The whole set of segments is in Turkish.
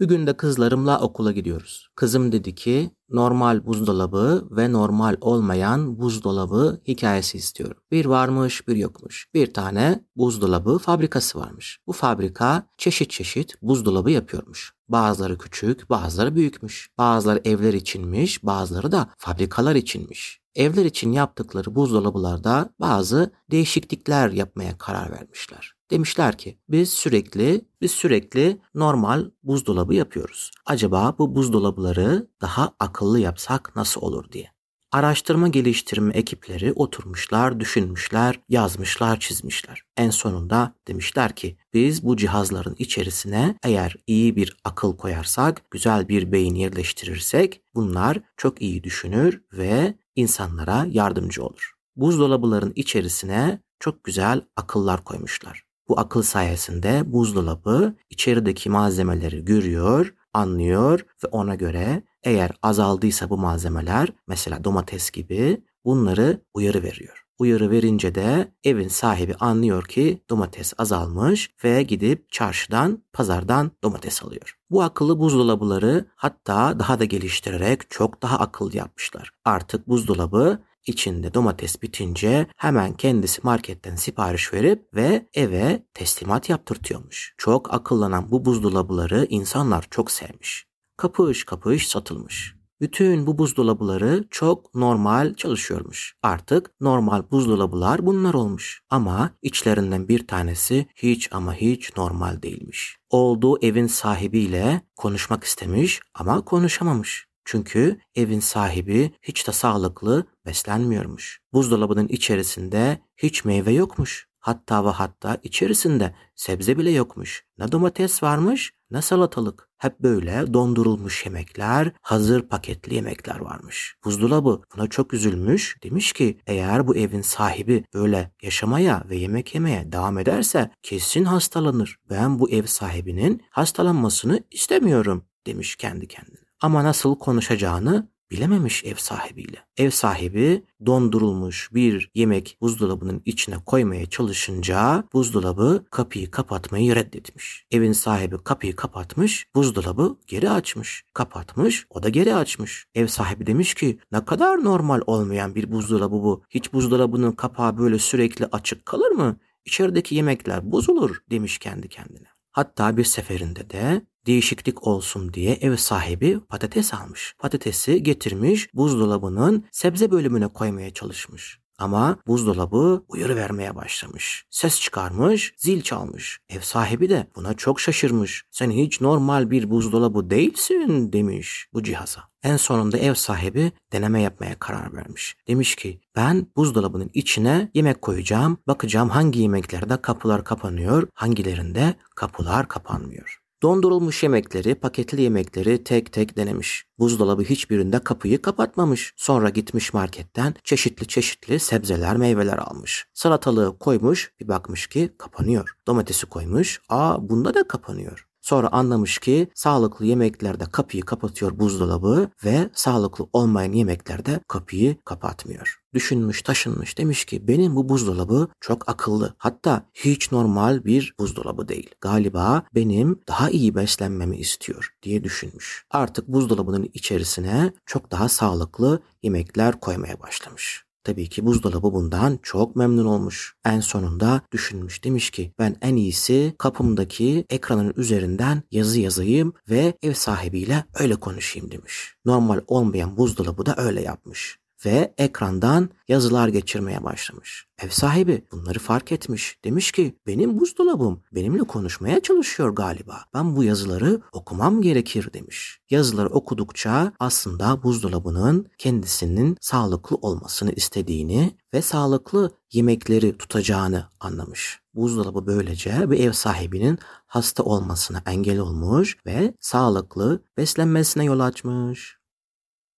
Bir gün de kızlarımla okula gidiyoruz. Kızım dedi ki normal buzdolabı ve normal olmayan buzdolabı hikayesi istiyorum. Bir varmış bir yokmuş. Bir tane buzdolabı fabrikası varmış. Bu fabrika çeşit çeşit buzdolabı yapıyormuş. Bazıları küçük, bazıları büyükmüş. Bazıları evler içinmiş, bazıları da fabrikalar içinmiş. Evler için yaptıkları buzdolabılarda bazı değişiklikler yapmaya karar vermişler. Demişler ki biz sürekli biz sürekli normal buzdolabı yapıyoruz. Acaba bu buzdolabıları daha akıllı yapsak nasıl olur diye. Araştırma geliştirme ekipleri oturmuşlar, düşünmüşler, yazmışlar, çizmişler. En sonunda demişler ki biz bu cihazların içerisine eğer iyi bir akıl koyarsak, güzel bir beyin yerleştirirsek bunlar çok iyi düşünür ve insanlara yardımcı olur. Buzdolabıların içerisine çok güzel akıllar koymuşlar. Bu akıl sayesinde buzdolabı içerideki malzemeleri görüyor, anlıyor ve ona göre eğer azaldıysa bu malzemeler mesela domates gibi bunları uyarı veriyor. Uyarı verince de evin sahibi anlıyor ki domates azalmış ve gidip çarşıdan, pazardan domates alıyor. Bu akıllı buzdolabıları hatta daha da geliştirerek çok daha akıllı yapmışlar. Artık buzdolabı içinde domates bitince hemen kendisi marketten sipariş verip ve eve teslimat yaptırtıyormuş. Çok akıllanan bu buzdolabıları insanlar çok sevmiş. Kapış kapış satılmış. Bütün bu buzdolabıları çok normal çalışıyormuş. Artık normal buzdolabılar bunlar olmuş. Ama içlerinden bir tanesi hiç ama hiç normal değilmiş. Olduğu evin sahibiyle konuşmak istemiş ama konuşamamış. Çünkü evin sahibi hiç de sağlıklı beslenmiyormuş. Buzdolabının içerisinde hiç meyve yokmuş. Hatta ve hatta içerisinde sebze bile yokmuş. Ne domates varmış ne salatalık. Hep böyle dondurulmuş yemekler, hazır paketli yemekler varmış. Buzdolabı buna çok üzülmüş. Demiş ki eğer bu evin sahibi böyle yaşamaya ve yemek yemeye devam ederse kesin hastalanır. Ben bu ev sahibinin hastalanmasını istemiyorum demiş kendi kendine. Ama nasıl konuşacağını bilememiş ev sahibiyle. Ev sahibi dondurulmuş bir yemek buzdolabının içine koymaya çalışınca buzdolabı kapıyı kapatmayı reddetmiş. Evin sahibi kapıyı kapatmış, buzdolabı geri açmış. Kapatmış, o da geri açmış. Ev sahibi demiş ki ne kadar normal olmayan bir buzdolabı bu. Hiç buzdolabının kapağı böyle sürekli açık kalır mı? İçerideki yemekler bozulur demiş kendi kendine. Hatta bir seferinde de değişiklik olsun diye ev sahibi patates almış. Patatesi getirmiş buzdolabının sebze bölümüne koymaya çalışmış. Ama buzdolabı uyarı vermeye başlamış. Ses çıkarmış, zil çalmış. Ev sahibi de buna çok şaşırmış. Sen hiç normal bir buzdolabı değilsin demiş bu cihaza. En sonunda ev sahibi deneme yapmaya karar vermiş. Demiş ki ben buzdolabının içine yemek koyacağım. Bakacağım hangi yemeklerde kapılar kapanıyor, hangilerinde kapılar kapanmıyor. Dondurulmuş yemekleri, paketli yemekleri tek tek denemiş. Buzdolabı hiçbirinde kapıyı kapatmamış. Sonra gitmiş marketten çeşitli çeşitli sebzeler, meyveler almış. Salatalığı koymuş, bir bakmış ki kapanıyor. Domatesi koymuş, aa bunda da kapanıyor. Sonra anlamış ki sağlıklı yemeklerde kapıyı kapatıyor buzdolabı ve sağlıklı olmayan yemeklerde kapıyı kapatmıyor. Düşünmüş taşınmış demiş ki benim bu buzdolabı çok akıllı. Hatta hiç normal bir buzdolabı değil. Galiba benim daha iyi beslenmemi istiyor diye düşünmüş. Artık buzdolabının içerisine çok daha sağlıklı yemekler koymaya başlamış. Tabii ki buzdolabı bundan çok memnun olmuş. En sonunda düşünmüş demiş ki ben en iyisi kapımdaki ekranın üzerinden yazı yazayım ve ev sahibiyle öyle konuşayım demiş. Normal olmayan buzdolabı da öyle yapmış ve ekrandan yazılar geçirmeye başlamış. Ev sahibi bunları fark etmiş. Demiş ki benim buzdolabım benimle konuşmaya çalışıyor galiba. Ben bu yazıları okumam gerekir demiş. Yazıları okudukça aslında buzdolabının kendisinin sağlıklı olmasını istediğini ve sağlıklı yemekleri tutacağını anlamış. Buzdolabı böylece bir ev sahibinin hasta olmasına engel olmuş ve sağlıklı beslenmesine yol açmış.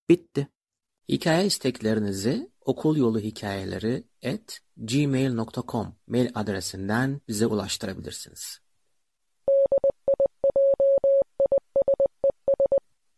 Bitti. Hikaye isteklerinizi okul yolu hikayeleri at gmail.com mail adresinden bize ulaştırabilirsiniz.